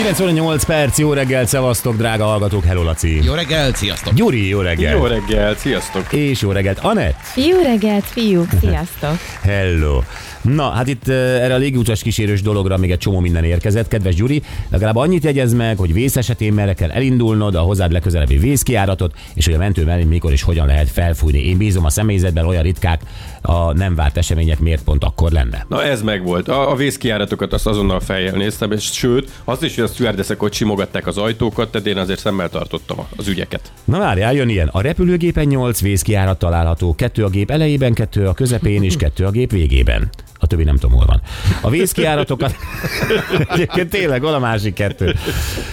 98 perc, jó reggel, szevasztok, drága hallgatók, hello Laci. Jó reggel, sziasztok! Gyuri, jó reggel. Jó reggel, sziasztok! És jó reggelt, Anett. Jó reggelt, fiúk! Sziasztok! Hello. Na, hát itt uh, erre a légutas kísérős dologra még egy csomó minden érkezett. Kedves Gyuri, legalább annyit jegyez meg, hogy vész esetén merre kell elindulnod, a hozzád legközelebbi vészkiáratot, és hogy a mentő mellé mikor és hogyan lehet felfújni. Én bízom a személyzetben, olyan ritkák a nem várt események miért pont akkor lenne. Na ez megvolt. A, a vészkiáratokat azt azonnal fejjel néztem, és sőt, azt is, hogy a stewardessek ott simogatták az ajtókat, tehát én azért szemmel tartottam az ügyeket. Na várjál, jön ilyen. A repülőgépen 8 vészkiárat található, kettő a gép elejében, kettő a közepén és kettő a gép végében. A többi nem tudom, hol van. A vészkiáratokat... Egyébként tényleg, hol a másik kettő?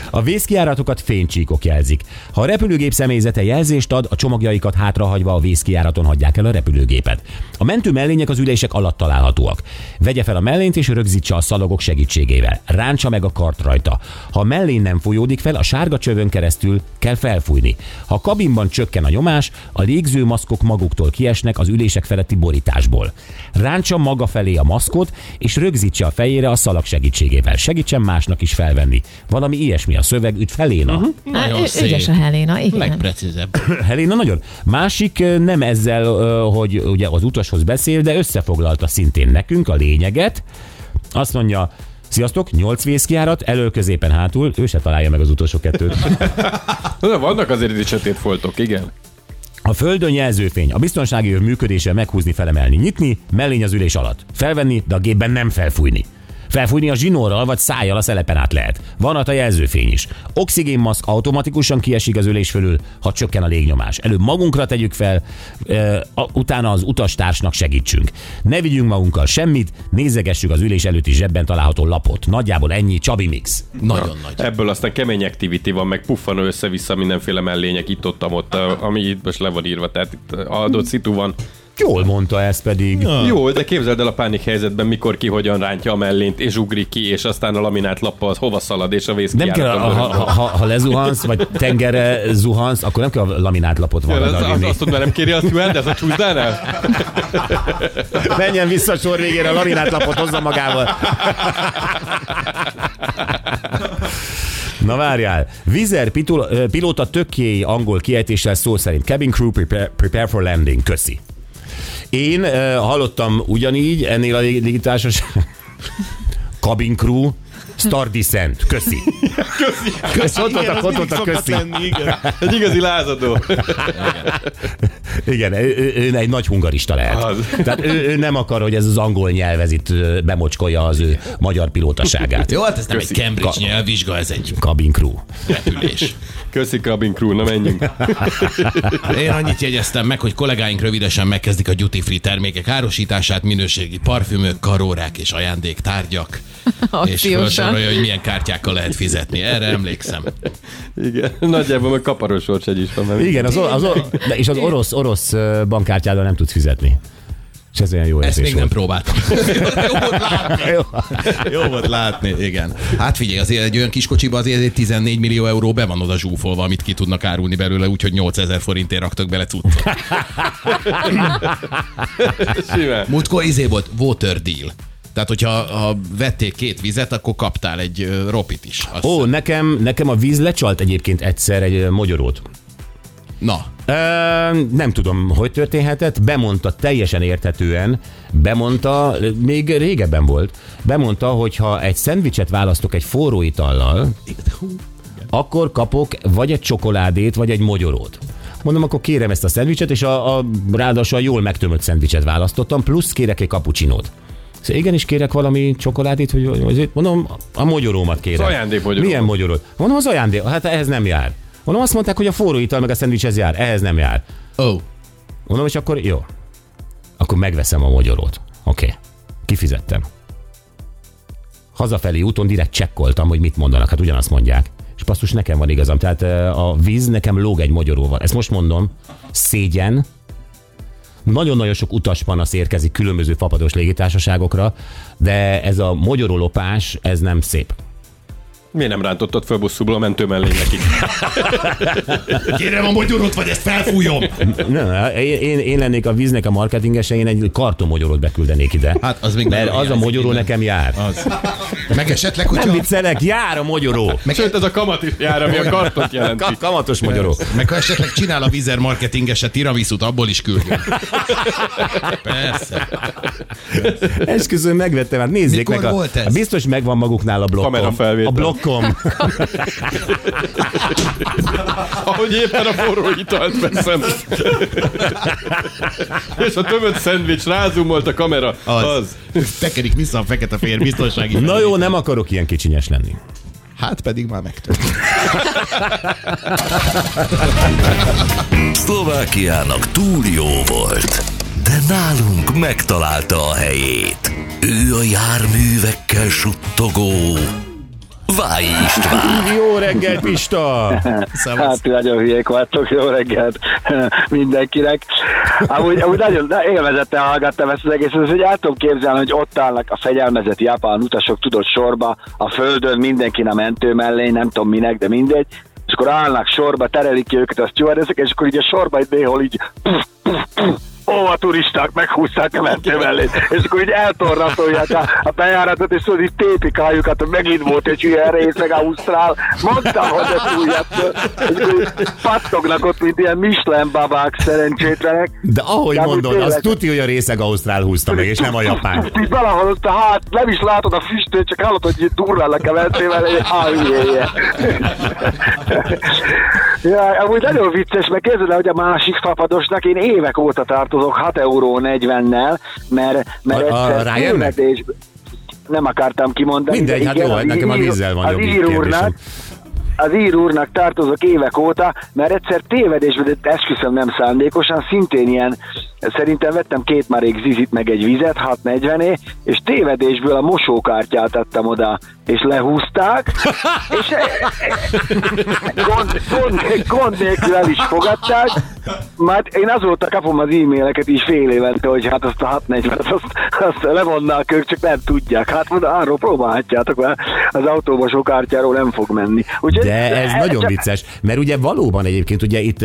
A vészkiáratokat fénycsíkok jelzik. Ha a repülőgép személyzete jelzést ad, a csomagjaikat hátrahagyva a vészkiáraton hagyják el a repülőgépet. A mentő mellények az ülések alatt találhatóak. Vegye fel a mellényt és rögzítse a szalagok segítségével. Ráncsa meg a kart rajta. Ha a mellény nem folyódik fel, a sárga csövön keresztül kell felfújni. Ha a kabinban csökken a nyomás, a légzőmaszkok maguktól kiesnek az ülések feletti borításból. Ráncsa maga felé a maszkot, és rögzítse a fejére a szalag segítségével. Segítsen másnak is felvenni. Valami ilyesmi a szöveg, üt Feléna. Uh-huh. Nagyon ő- szép. ügyes a Helena, igen. Legprecízebb. Helena nagyon. Másik nem ezzel, hogy ugye az utashoz beszél, de összefoglalta szintén nekünk a lényeget. Azt mondja, Sziasztok, 8 vészkiárat, elő, középen, hátul. Ő se találja meg az utolsó kettőt. Na, vannak azért itt sötét foltok, igen. A földön jelzőfény. A biztonsági öv működése meghúzni, felemelni, nyitni, mellény az ülés alatt. Felvenni, de a gépben nem felfújni. Felfújni a zsinórral vagy szájjal a szelepen át lehet. Van a jelzőfény is. Oxigénmaszk automatikusan kiesik az ülés fölül, ha csökken a légnyomás. Előbb magunkra tegyük fel, a, utána az utastársnak segítsünk. Ne vigyünk magunkkal semmit, nézegessük az ülés előtti zsebben található lapot. Nagyjából ennyi Csabi Mix. Nagyon nagy. Ebből aztán kemény activity van, meg puffanó össze-vissza mindenféle mellények itt ott, ott, ami itt most le van írva, tehát itt adott szitu van. Jól mondta ezt pedig. Ja. Jó, de képzeld el a pánik helyzetben, mikor ki hogyan rántja a mellényt, és ugrik ki, és aztán a laminált lappal hova szalad, és a Nem vészkiáraton kell, ha, öröm. ha, ha, ha lezuhansz, vagy tengerre zuhansz, akkor nem kell a laminát lapot Ja, az, az, azt tudod, nem kéri a steward, ez a csúszdánál? Menjen vissza a sor végére, a laminát lapot hozza magával. Na várjál. Vizer pilóta tökéi angol kiejtéssel szó szerint. Cabin crew prepare, prepare for landing. Köszi. Én uh, hallottam ugyanígy ennél a lég- légitársaság. Cabin crew, Star Descent. Köszi. Köszi. Ott voltak, ott voltak, köszi. Egy igazi lázadó. Igen, ő, ő, egy nagy hungarista lehet. Az. Tehát ő, ő nem akar, hogy ez az angol nyelv ez itt ö, bemocskolja az ő magyar pilótaságát. Jó, hát ez nem egy Köszi. Cambridge Ka- nyelvvizsga, ez egy Cabin crew. repülés. Köszi cabin crew, na menjünk. Én annyit jegyeztem meg, hogy kollégáink rövidesen megkezdik a duty free termékek árusítását, minőségi parfümök, karórák és ajándéktárgyak. és. Felsorolja, hogy milyen kártyákkal lehet fizetni. Erre emlékszem. Igen, nagyjából meg kaparos sorsegy is van. Igen, az, or- az, or- de és az orosz, orosz bankkártyával nem tudsz fizetni. És ez olyan jó Ezt még nem volt. próbáltam. Jó volt látni. Jó volt látni, igen. Hát figyelj, azért egy olyan kis kocsiba azért egy 14 millió euró be van oda zsúfolva, amit ki tudnak árulni belőle, úgyhogy 8000 forintért raktak bele cuccot. Múltkor izé volt water deal. Tehát, hogyha ha vették két vizet, akkor kaptál egy ropit is. Azt Ó, nekem, nekem a víz lecsalt egyébként egyszer egy ö, mogyorót. Na, Ö, nem tudom, hogy történhetett, bemondta teljesen érthetően, bemondta, még régebben volt, bemondta, hogy ha egy szendvicset választok egy forró itallal, akkor kapok vagy egy csokoládét, vagy egy mogyorót. Mondom, akkor kérem ezt a szendvicset, és a, a ráadásul a jól megtömött szendvicset választottam, plusz kérek egy kapucsinót. Szóval igenis kérek valami csokoládét, vagy, vagy, vagy mondom, a mogyorómat kérem. Az ajándékmogyoró. Milyen mogyorót? Mondom, az ajándék, hát ehhez nem jár. Mondom, azt mondták, hogy a forró ital meg a szendvicshez jár, ehhez nem jár. ó, oh, Mondom, és akkor jó. Akkor megveszem a mogyorót. Oké. Okay. Kifizettem. Hazafelé úton direkt csekkoltam, hogy mit mondanak. Hát ugyanazt mondják. És basszus, nekem van igazam. Tehát ö, a víz nekem lóg egy mogyoróval. Ezt most mondom. Szégyen. Nagyon-nagyon sok utaspanasz érkezik különböző fapados légitársaságokra, de ez a mogyorólopás, ez nem szép. Miért nem rántottad föl bosszúból a mentő mellé nekik? Kérem a magyarot, vagy ezt felfújom. Nem, én, én, én lennék a víznek a marketingese, én egy kartonmogyorot beküldenék ide. Hát az még Mert az a innen. nekem jár. Az. Meg esetleg, Nem hogyha... viccelek, jár a mogyoró. Sőt, ez a kamat is jár, ami a kartot jelenti. Ka- Kamatos mogyoró. Meg ha esetleg csinál a vízer marketingeset tiramisút, abból is küldünk. Persze. Esküszöm, megvettem, hát nézzék Mikor meg. A, volt ez? a biztos megvan maguknál a blokkom. Kamerafelvétel. A blokkom. Ahogy éppen a forró italt veszem. És a tömött szendvics rázumolt a kamera. Az. Az. Tekerik vissza a fekete fér biztonsági. Na jó, nem akarok ilyen kicsinyes lenni. Hát pedig már megtörtént. Szlovákiának túl jó volt, de nálunk megtalálta a helyét. Ő a járművekkel suttogó Váj István. Jó reggel, Pista! Hát nagyon hülyék vagytok, jó reggelt mindenkinek. Amúgy, amúgy nagyon na, élvezettel hallgattam ezt az egészet, hogy el tudom képzelni, hogy ott állnak a fegyelmezett japán utasok, tudod, sorba, a földön, mindenki a mentő mellé, nem tudom minek, de mindegy, és akkor állnak sorba, terelik ki őket a stewardessek, és akkor így a sorba így néhol így puf, puf, puf, a turisták meghúzták a mentő mellé, és akkor így eltornatolják a, a bejáratot, és tudod, így tépik a hajukat, hogy megint volt egy ilyen rész, meg Ausztrál, mondtam, hogy ez újabb, és akkor így pattognak ott, mint ilyen Michelin babák szerencsétlenek. De ahogy De mondod, az tényleg- tuti, hogy a részeg Ausztrál húzta meg, és nem a japán. Így valahol ott a hát, nem is látod a füstöt, csak hallod, hogy durrálnak a mentővel, egy hajjéje. Ja, amúgy nagyon vicces, meg képzeld el, hogy a másik fapadosnak én évek óta tartozok 6 euró 40-nel, mert, mert A- a egyszer tévedésbe- nem akartam kimondani. Mindegy, de hát igen, jó, az nekem a vízzel van az jobb úrnak, az ír úrnak tartozok évek óta, mert egyszer tévedésben, de esküszöm nem szándékosan, szintén ilyen, szerintem vettem két marék zizit meg egy vizet, 640 é és tévedésből a mosókártyát adtam oda, és lehúzták, és gond, gond, gond nélkül el is fogadták, mert én azóta kapom az e-maileket is fél évente, hogy hát azt a 640 azt, azt levonnák ők, csak nem tudják. Hát mondom, arról próbálhatjátok, mert az autómosókártyáról nem fog menni. Úgyhogy De ez nagyon csak- vicces, mert ugye valóban egyébként ugye itt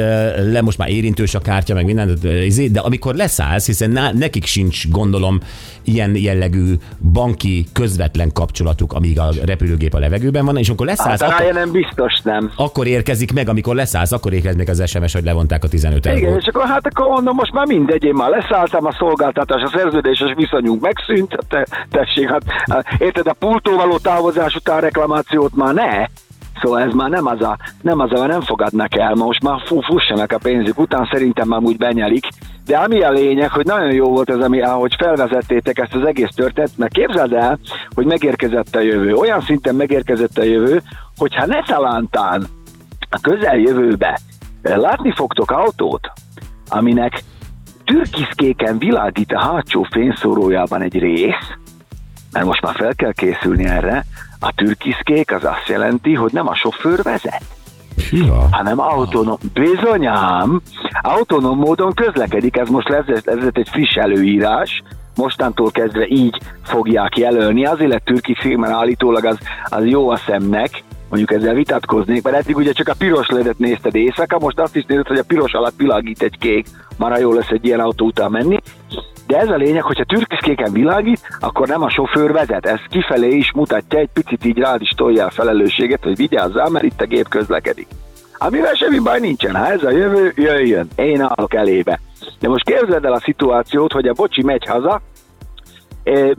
le most már érintős a kártya, meg minden, izé, de amikor leszállsz, hiszen nekik sincs gondolom ilyen jellegű banki közvetlen kapcsolatuk, amíg a repülőgép a levegőben van, és amikor leszállsz, Hát akkor, Ryanair biztos nem. akkor érkezik meg, amikor leszállsz, akkor érkezik meg az SMS, hogy levonták a 15 Igen, eurót. és akkor hát akkor mondom, most már mindegy, én már leszálltam, a szolgáltatás, a szerződéses viszonyunk megszűnt, te, tessék, hát hát, érted, a pultól való távozás után reklamációt már ne, Szóval ez már nem az a, nem az a, nem fogadnak el, most már fú, fussanak a pénzük után, szerintem már úgy benyelik. De ami a lényeg, hogy nagyon jó volt ez, ami, ahogy felvezettétek ezt az egész történet, mert képzeld el, hogy megérkezett a jövő. Olyan szinten megérkezett a jövő, hogyha ne talántán a közeljövőbe látni fogtok autót, aminek türkiszkéken világít a hátsó fényszórójában egy rész, mert most már fel kell készülni erre, a türkiszkék az azt jelenti, hogy nem a sofőr vezet, Ja. hanem autonóm, bizonyám, autonóm módon közlekedik, ez most lesz, ez egy friss előírás, mostantól kezdve így fogják jelölni, azért lett türkiszkék, mert állítólag az, az jó a szemnek, mondjuk ezzel vitatkoznék, mert eddig ugye csak a piros ledet nézted éjszaka, most azt is nézed, hogy a piros alatt világít egy kék, már jó lesz egy ilyen autó után menni, de ez a lényeg, hogyha türkiszkéken világít, akkor nem a sofőr vezet. Ez kifelé is mutatja, egy picit így rád is tolja a felelősséget, hogy vigyázzál, mert itt a gép közlekedik. Amivel semmi baj nincsen. Ha ez a jövő, jöjjön. Én állok elébe. De most képzeld el a szituációt, hogy a bocsi megy haza,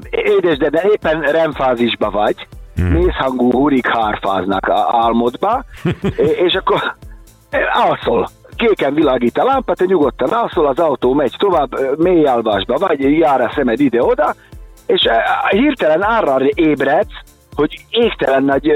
édes, de, de éppen remfázisba vagy, hmm. mészhangú hurik hárfáznak álmodba, és akkor alszol. Kéken világít a lámpa, te nyugodtan alszol, az autó megy tovább, mély alvásba vagy, jár a szemed ide-oda, és hirtelen arra ébredsz, hogy égtelen nagy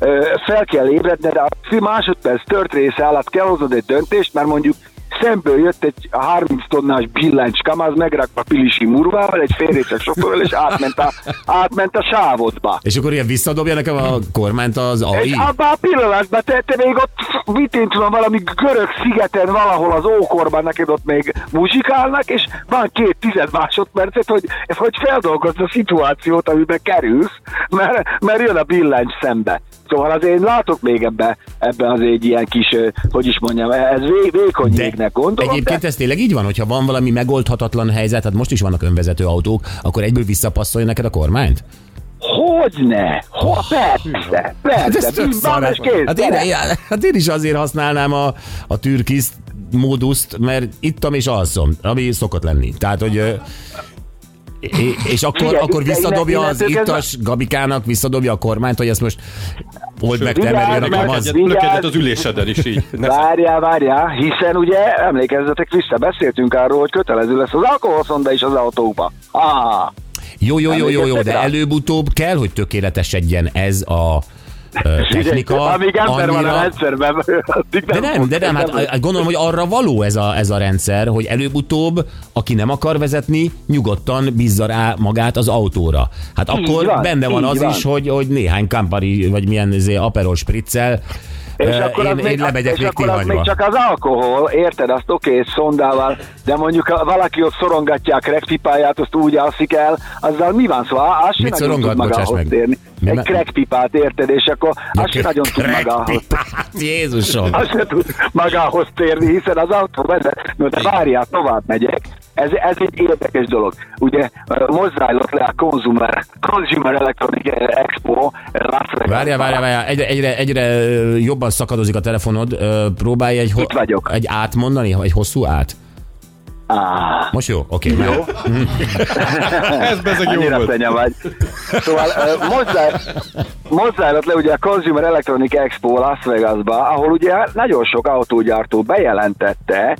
ö, fel kell ébredned, a másodperc tört része alatt kell hoznod egy döntést, mert mondjuk szemből jött egy 30 tonnás billentyskám, az megrakva pilisi murvával, egy félréces sofőrrel, és átment a, átment a sávodba. És akkor ilyen visszadobja nekem a kormányt az AI? És abban a pillanatban te, te még ott, mit én tudom, valami görög szigeten valahol az ókorban neked ott még muzsikálnak, és van két tized másodpercet, hogy, hogy feldolgozd a szituációt, amiben kerülsz, mert, mert jön a billencs szembe. Szóval azért én látok még ebbe, ebbe az egy ilyen kis, hogy is mondjam, ez vé, vékony De jégnek gondolom. egyébként ez tényleg így van, hogyha van valami megoldhatatlan helyzet, hát most is vannak önvezető autók, akkor egyből visszapasszolja neked a kormányt? Hogyne? Ho, persze, persze. ez tök kész. Hát én, hát én is azért használnám a, a türkiszt móduszt, mert ittam és alszom, ami szokott lenni. Tehát, hogy és akkor, Figyelj, akkor visszadobja az ittas Gabikának, visszadobja a kormányt, hogy ezt most old meg te, mert a kamaz. Lökedett, az üléseden is így. Várjál, várjál, hiszen ugye emlékezzetek vissza, beszéltünk arról, hogy kötelező lesz az alkoholszonda is az autóba. Ah, Jó, jó, jó, jó, jó, de előbb-utóbb kell, hogy tökéletesedjen ez a technika. Amíg ember van a annyira- rendszerben, addig De nem, de nem, hát nem- hát gondolom, hogy arra való ez a, ez a rendszer, hogy előbb-utóbb, aki nem akar vezetni, nyugodtan bízza rá magát az autóra. Hát Így akkor van, benne van az van. is, hogy, hogy néhány Campari, vagy milyen izé, Aperol Spriccel, És akkor én, az én még, lemegyek és még akkor az még csak az alkohol, érted, azt oké, okay, szondával, de mondjuk ha valaki ott szorongatja a crackpipáját, azt úgy alszik el, azzal mi van? Szóval sem Mit nagyon tud magához meg. térni. Mi Egy crackpipát, érted, és akkor azt sem nagyon tud magához Crackpipát, Jézusom! azt se tud magához térni, hiszen az autó vezet. No, de várjál, tovább megyek. Ez, ez egy érdekes dolog. Ugye most zajlott le a Consumer, Consumer Electronic Expo Las. Várjál, várjál, várjál, egyre, egyre, egyre jobban szakadozik a telefonod. Próbálj egy, ho- egy át mondani, egy hosszú át. Ah, Most jó? Oké. Okay, jó. Ez bezeg jó Annyira volt. fenya vagy. Szóval uh, le ugye a Consumer Electronic Expo Las Vegasba, ahol ugye nagyon sok autógyártó bejelentette,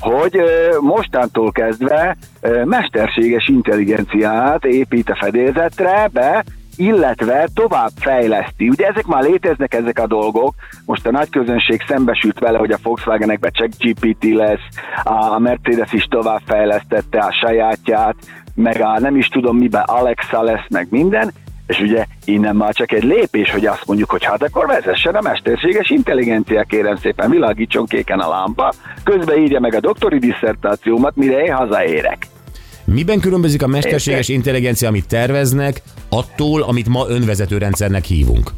hogy mostantól kezdve mesterséges intelligenciát épít a fedélzetre be, illetve tovább fejleszti. Ugye ezek már léteznek, ezek a dolgok. Most a nagy közönség szembesült vele, hogy a Volkswagenekben ChatGPT lesz, a Mercedes is tovább fejlesztette a sajátját, meg a nem is tudom miben Alexa lesz, meg minden, és ugye innen már csak egy lépés, hogy azt mondjuk, hogy hát akkor vezessen a mesterséges intelligencia, kérem szépen, világítson kéken a lámpa, közben írja meg a doktori disszertációmat, mire én hazaérek. Miben különbözik a mesterséges intelligencia, amit terveznek, attól, amit ma önvezető rendszernek hívunk?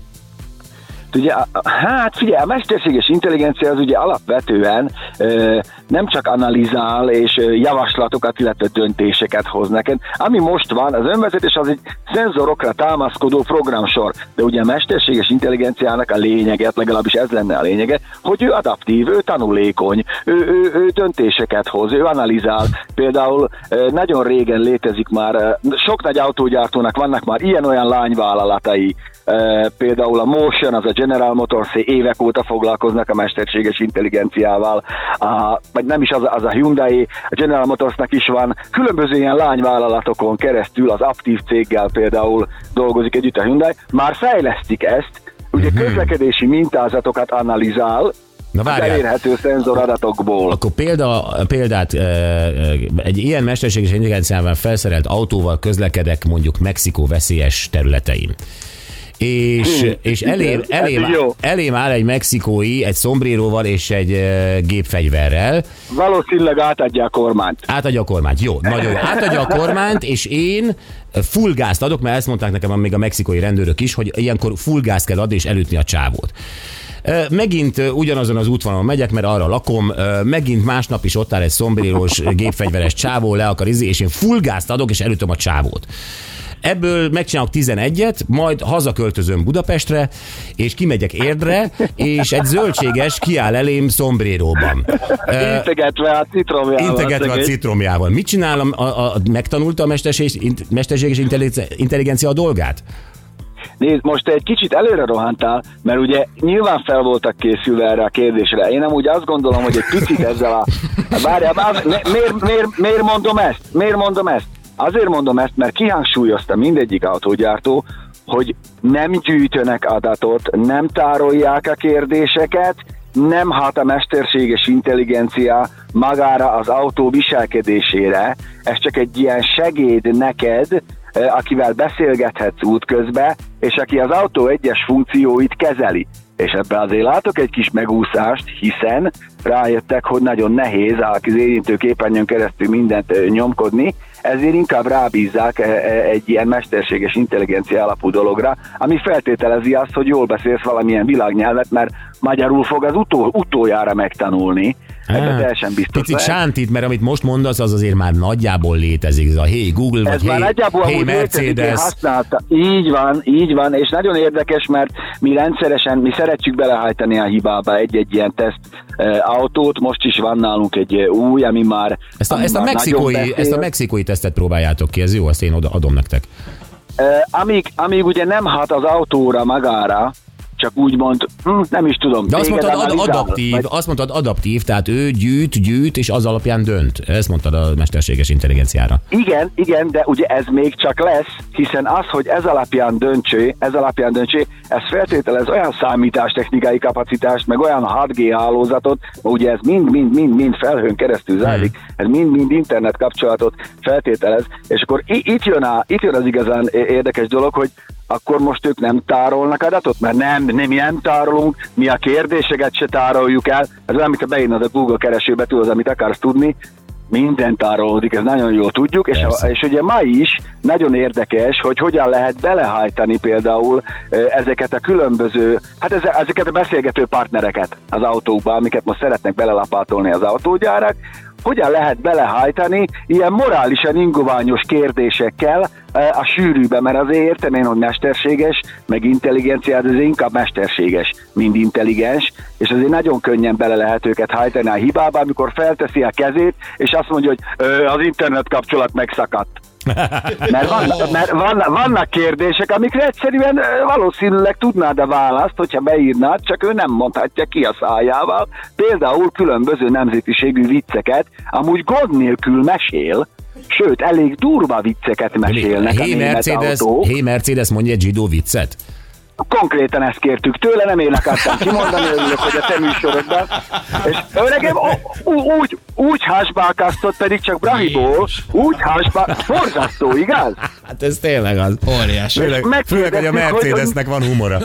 Ugye, hát figyelj, a mesterséges intelligencia az ugye alapvetően ö, nem csak analizál és javaslatokat, illetve döntéseket hoz neked. Ami most van, az önvezetés az egy szenzorokra támaszkodó programsor, de ugye a mesterséges intelligenciának a lényege, legalábbis ez lenne a lényege, hogy ő adaptív, ő tanulékony, ő, ő, ő döntéseket hoz, ő analizál. Például nagyon régen létezik már, sok nagy autógyártónak vannak már ilyen-olyan lányvállalatai, például a Motion, az a General Motors évek óta foglalkoznak a mesterséges intelligenciával, a, vagy nem is az, a- az a Hyundai, a General Motorsnak is van, különböző ilyen lányvállalatokon keresztül, az aktív céggel például dolgozik együtt a Hyundai, már fejlesztik ezt, ugye közlekedési mintázatokat analizál, Na várjál, elérhető szenzoradatokból. akkor példa, példát, egy ilyen mesterséges intelligenciával felszerelt autóval közlekedek mondjuk Mexikó veszélyes területein. És, és elém, ez elém, elém áll egy mexikói, egy szombréróval és egy ö, gépfegyverrel, Valószínűleg átadja a kormányt. Átadja a kormányt. Jó, nagyon jó. Átadja a kormányt, és én full gázt adok, mert ezt mondták nekem még a mexikói rendőrök is, hogy ilyenkor full gázt kell adni és elütni a csávót. Megint ugyanazon az útvonalon megyek, mert arra lakom, megint másnap is ott áll egy szombrérós gépfegyveres csávó, le akar izni, és én full gázt adok, és elütöm a csávót. Ebből megcsinálok 11-et, majd hazaköltözöm Budapestre, és kimegyek Érdre, és egy zöldséges kiáll elém szombréróban. Integetve a citromjával. Integetve a citromjával. Mit csinál? A, a, megtanulta a mesterséges, mesterséges intelligencia, a dolgát? Nézd, most egy kicsit előre rohantál, mert ugye nyilván fel voltak készülve erre a kérdésre. Én nem úgy azt gondolom, hogy egy picit ezzel a... Várjál, várjál, mi- miért, miért, miért mondom ezt? Miért mondom ezt? Azért mondom ezt, mert kihangsúlyozta mindegyik autógyártó, hogy nem gyűjtönek adatot, nem tárolják a kérdéseket, nem hat a mesterséges intelligencia magára az autó viselkedésére, ez csak egy ilyen segéd neked, eh, akivel beszélgethetsz útközben, és aki az autó egyes funkcióit kezeli. És ebbe azért látok egy kis megúszást, hiszen rájöttek, hogy nagyon nehéz az érintő képernyőn keresztül mindent ö, nyomkodni, ezért inkább rábízzák e, e, egy ilyen mesterséges intelligencia alapú dologra, ami feltételezi azt, hogy jól beszélsz valamilyen világnyelvet, mert magyarul fog az utol, utoljára megtanulni. Ebben teljesen biztos Picit sántít, mert amit most mondasz, az azért már nagyjából létezik. Ez a hey Google, Ez vagy már hey, nagyjából hey amúgy létezik, Mercedes. használta. Így van, így van, és nagyon érdekes, mert mi rendszeresen, mi szeretjük belehajtani a hibába egy-egy ilyen teszt autót, most is van nálunk egy új, ami már Ezt a, ezt, a mexikói, ezt a mexikói tesztet próbáljátok ki, ez jó, azt én oda adom nektek. Amíg, amíg ugye nem hat az autóra magára, csak úgymond, hm, nem is tudom. De azt mondtad ad, adaptív, vagy- azt mondtad adaptív, tehát ő gyűjt, gyűjt, és az alapján dönt. Ezt mondtad a mesterséges intelligenciára. Igen, igen, de ugye ez még csak lesz, hiszen az, hogy ez alapján döntsé, ez alapján döntsé, ez feltételez olyan számítástechnikai kapacitást, meg olyan 6G hálózatot, ugye ez mind-mind-mind-mind felhőn keresztül zajlik, ez mind-mind internet kapcsolatot feltételez, és akkor itt jön, a, itt jön az igazán érdekes dolog, hogy akkor most ők nem tárolnak adatot, mert nem, nem, mi nem tárolunk, mi a kérdéseket se tároljuk el, ez olyan, ha beírnod a Google keresőbe, tudod, amit akarsz tudni, minden tárolódik, ez nagyon jól tudjuk, és, Persze. és ugye ma is nagyon érdekes, hogy hogyan lehet belehajtani például ezeket a különböző, hát eze- ezeket a beszélgető partnereket az autókba, amiket most szeretnek belelapátolni az autógyárak, hogyan lehet belehajtani ilyen morálisan ingoványos kérdésekkel ö, a sűrűbe, mert azért értem én, hogy mesterséges, meg intelligencia, de ez inkább mesterséges, mint intelligens, és azért nagyon könnyen bele lehet őket hajtani a hibába, amikor felteszi a kezét, és azt mondja, hogy az internet kapcsolat megszakadt. Mert, van, mert van, vannak kérdések, amikre egyszerűen valószínűleg tudnád a választ, hogyha beírnád, csak ő nem mondhatja ki a szájával. Például különböző nemzetiségű vicceket, amúgy gond nélkül mesél, sőt, elég durva vicceket mesélnek a Hey német Mercedes, autók. hey Mercedes mondja egy zsidó viccet. Konkrétan ezt kértük tőle, nem én akartam kimondani, örülök, hogy a te műsorodban. És öregem úgy, úgy hásbálkáztott, pedig csak Brahiból, úgy hásbál... Borzasztó, igaz? Hát ez tényleg az. Óriási. Főleg, főleg, hogy a hogy- Mercedesnek van humora.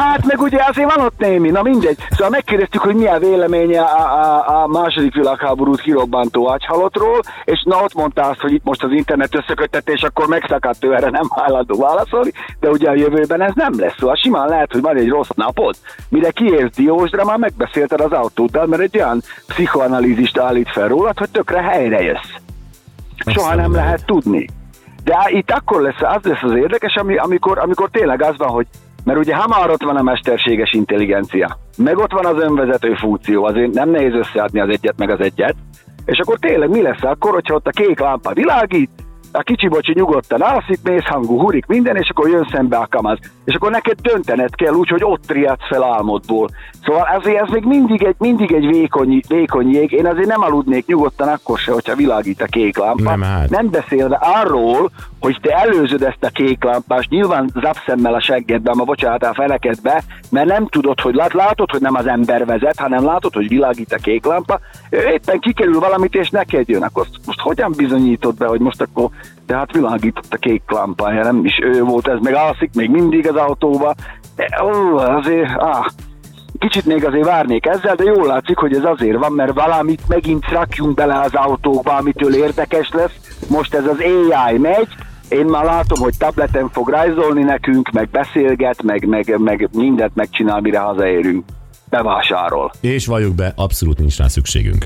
Hát meg ugye azért van ott némi, na mindegy. Szóval megkérdeztük, hogy mi a véleménye a, a, a második világháborút kirobbantó agyhalottról, és na ott mondta azt, hogy itt most az internet összeköttetés, akkor megszakadt ő erre nem hajlandó válaszolni, de ugye a jövőben ez nem lesz. Szóval simán lehet, hogy van egy rossz napod, mire kiérsz Diósra, már megbeszélted az autóddal, mert egy olyan pszichoanalízist állít fel rólad, hogy tökre helyre jössz. Soha nem lehet tudni. De itt akkor lesz, az lesz az érdekes, ami, amikor, amikor tényleg az van, hogy mert ugye hamar ott van a mesterséges intelligencia, meg ott van az önvezető funkció, azért nem nehéz összeadni az egyet meg az egyet, és akkor tényleg mi lesz akkor, hogyha ott a kék lámpa világít, a kicsi bocsi nyugodtan alszik, mész hangú, hurik minden, és akkor jön szembe a kamaz. És akkor neked döntened kell úgy, hogy ott riadsz fel álmodból. Szóval azért ez még mindig egy, mindig egy vékony, vékony jég. Én azért nem aludnék nyugodtan akkor se, hogyha világít a kék lámpa. Nem, hát. nem beszélve arról, hogy te előzöd ezt a kék lámpást, nyilván zapszemmel a seggedbe, ma bocsánat, a fenekedbe, mert nem tudod, hogy lát, látod, hogy nem az ember vezet, hanem látod, hogy világít a kék lámpa, éppen kikerül valamit, és neked jön, akkor most hogyan bizonyítod be, hogy most akkor de hát világított a kék lámpa, nem is ő volt, ez meg alszik még mindig az autóba. Ó, azért, ah, kicsit még azért várnék ezzel, de jól látszik, hogy ez azért van, mert valamit megint rakjunk bele az autókba, amitől érdekes lesz. Most ez az AI megy, én már látom, hogy tableten fog rajzolni nekünk, meg beszélget, meg, meg, meg mindent megcsinál, mire hazaérünk. Bevásárol. És valljuk be, abszolút nincs rá szükségünk.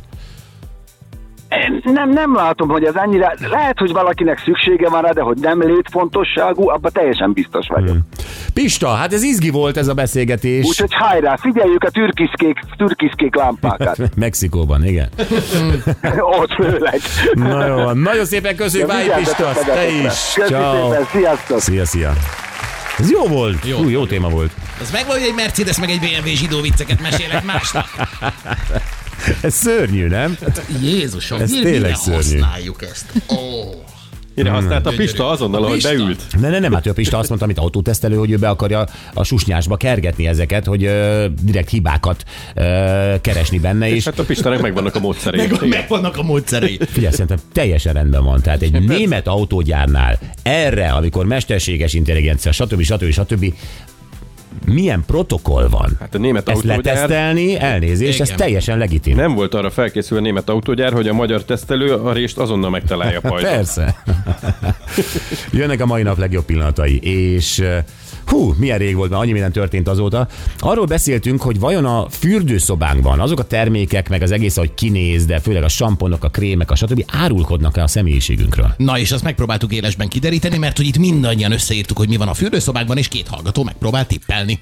Nem, nem látom, hogy ez annyira, lehet, hogy valakinek szüksége van rá, de hogy nem létfontosságú, abban teljesen biztos vagyok. Hmm. Pista, hát ez izgi volt ez a beszélgetés. Úgyhogy hajrá, figyeljük a türkiszkék, türkiszkék lámpákat. Mexikóban, igen. Ott főleg. Na jó, nagyon szépen köszönjük, Váj Pista, te is. Szépen, sziasztok! Szia, szia. Ez jó volt. Jó, Jó. Hú, jó téma volt. Az megvan, hogy egy Mercedes meg egy BMW zsidó vicceket mesélek másnak. Ez szörnyű, nem? Jézusom, Ez mi- tényleg mire szörnyű. használjuk ezt? Ó. Mire használta a Pista azonnal, ahogy Pista. beült. Ne, ne, nem, hát ő Pista azt mondta, amit autótesztelő, hogy ő be akarja a susnyásba kergetni ezeket, hogy ö, direkt hibákat ö, keresni benne, és És hát a Pistának megvannak a módszerei. Meg, megvannak a módszerei. Figyelj, szerintem teljesen rendben van. Tehát egy német autógyárnál erre, amikor mesterséges intelligencia, stb. stb. stb. Milyen protokoll van? Hát a német Ezt autógyár letesztelni, elnézést, ez Igen. teljesen legitim. nem volt arra felkészülve a német autógyár, hogy a magyar tesztelő a rést azonnal megtalálja pajzsot. Persze. Jönnek a mai nap legjobb pillanatai, és hú, milyen rég volt, mert annyi minden történt azóta. Arról beszéltünk, hogy vajon a fürdőszobánkban azok a termékek, meg az egész, ahogy kinéz, de főleg a samponok, a krémek, a stb. árulkodnak-e a személyiségünkről? Na és azt megpróbáltuk élesben kideríteni, mert hogy itt mindannyian összeírtuk, hogy mi van a fürdőszobákban, és két hallgató megpróbált tippelni.